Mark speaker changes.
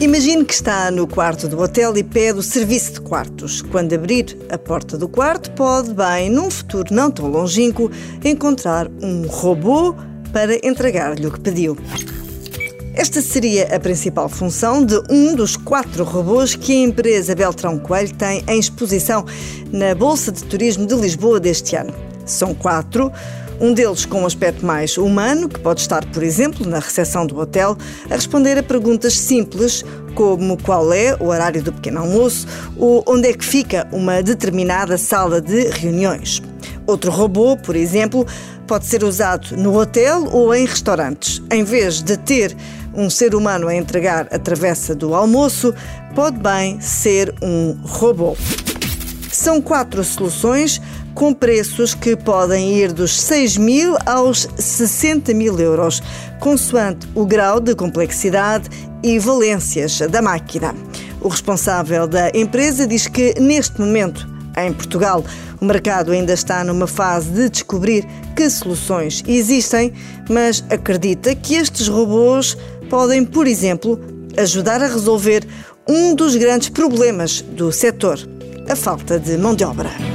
Speaker 1: Imagine que está no quarto do hotel e pede o serviço de quartos. Quando abrir a porta do quarto, pode, bem, num futuro não tão longínquo, encontrar um robô para entregar-lhe o que pediu. Esta seria a principal função de um dos quatro robôs que a empresa Beltrão Coelho tem em exposição na Bolsa de Turismo de Lisboa deste ano. São quatro. Um deles com um aspecto mais humano, que pode estar, por exemplo, na recepção do hotel, a responder a perguntas simples como qual é o horário do pequeno almoço ou onde é que fica uma determinada sala de reuniões. Outro robô, por exemplo, pode ser usado no hotel ou em restaurantes. Em vez de ter um ser humano a entregar a travessa do almoço, pode bem ser um robô. São quatro soluções com preços que podem ir dos 6 mil aos 60 mil euros, consoante o grau de complexidade e valências da máquina. O responsável da empresa diz que, neste momento, em Portugal, o mercado ainda está numa fase de descobrir que soluções existem, mas acredita que estes robôs podem, por exemplo, ajudar a resolver um dos grandes problemas do setor: a falta de mão de obra.